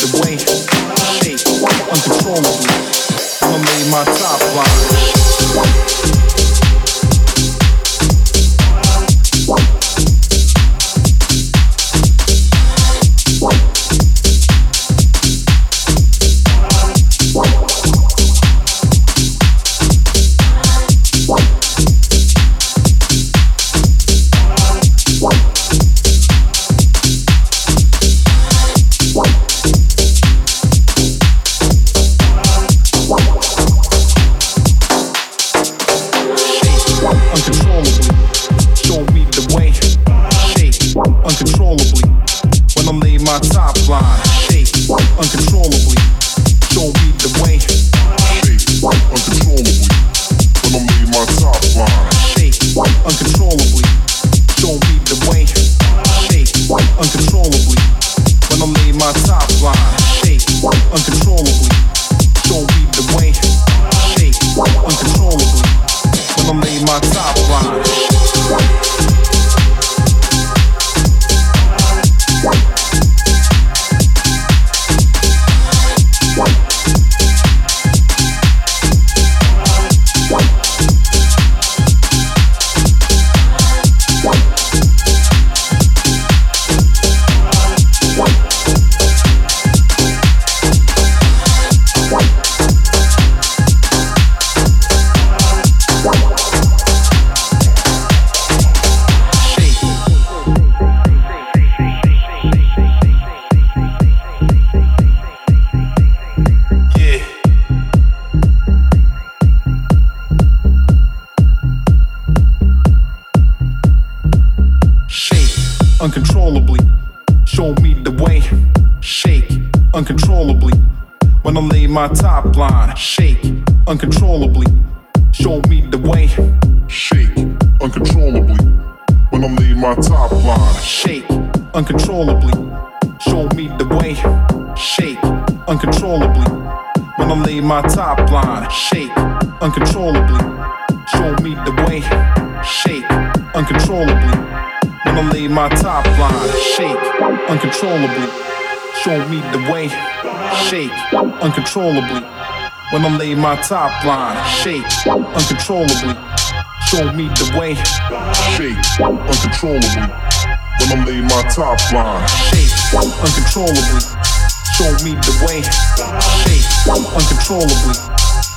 The way. Shake uncontrollably I lay my top uncontrollably. Show me the way. Shake uncontrollably. When I lay my top line. Shake uncontrollably. Show me the way. Shake uncontrollably. When I lay my top line. Shake uncontrollably. Show me the way. Shake uncontrollably. When I lay my top line. Shake uncontrollably. Show me the way. Shake uncontrollably. When I lay my top line. Shake uncontrollably. Show me the way. Shake uncontrollably. When I lay my top line. Shake uncontrollably. Show me the way. Shake uncontrollably. When I lay my top line. Shake uncontrollably. Show me the way. Shake uncontrollably.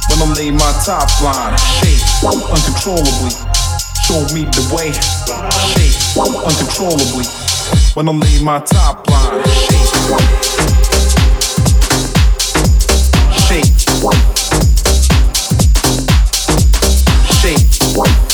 When I lay my top line. Shake uncontrollably. Show me the way. Shake uncontrollably. When I lay my top line. Shake. Shake. Shake.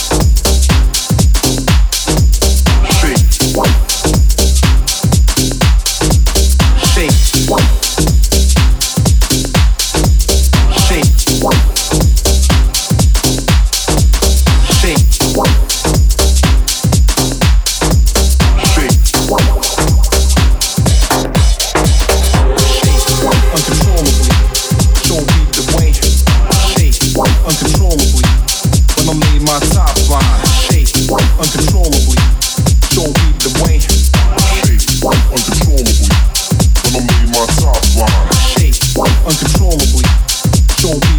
Show me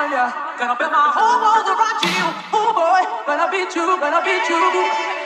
Gonna build my whole world around you. Oh boy, gonna be you, gonna be you.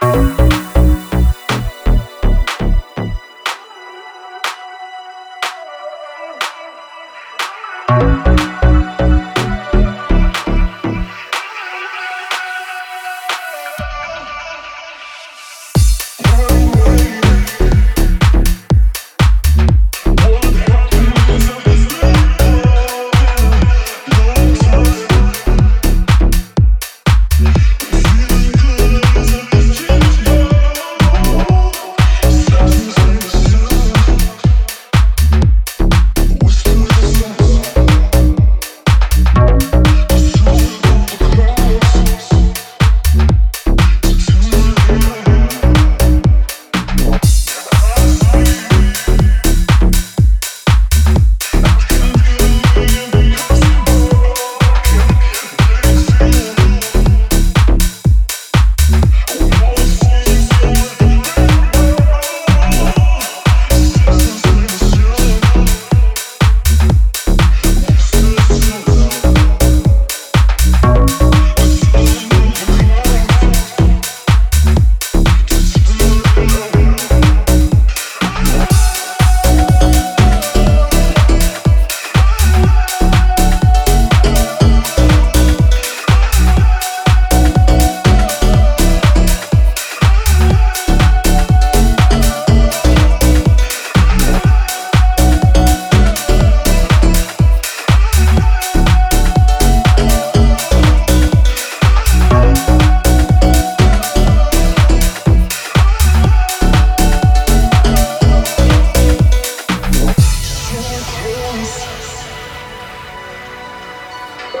Música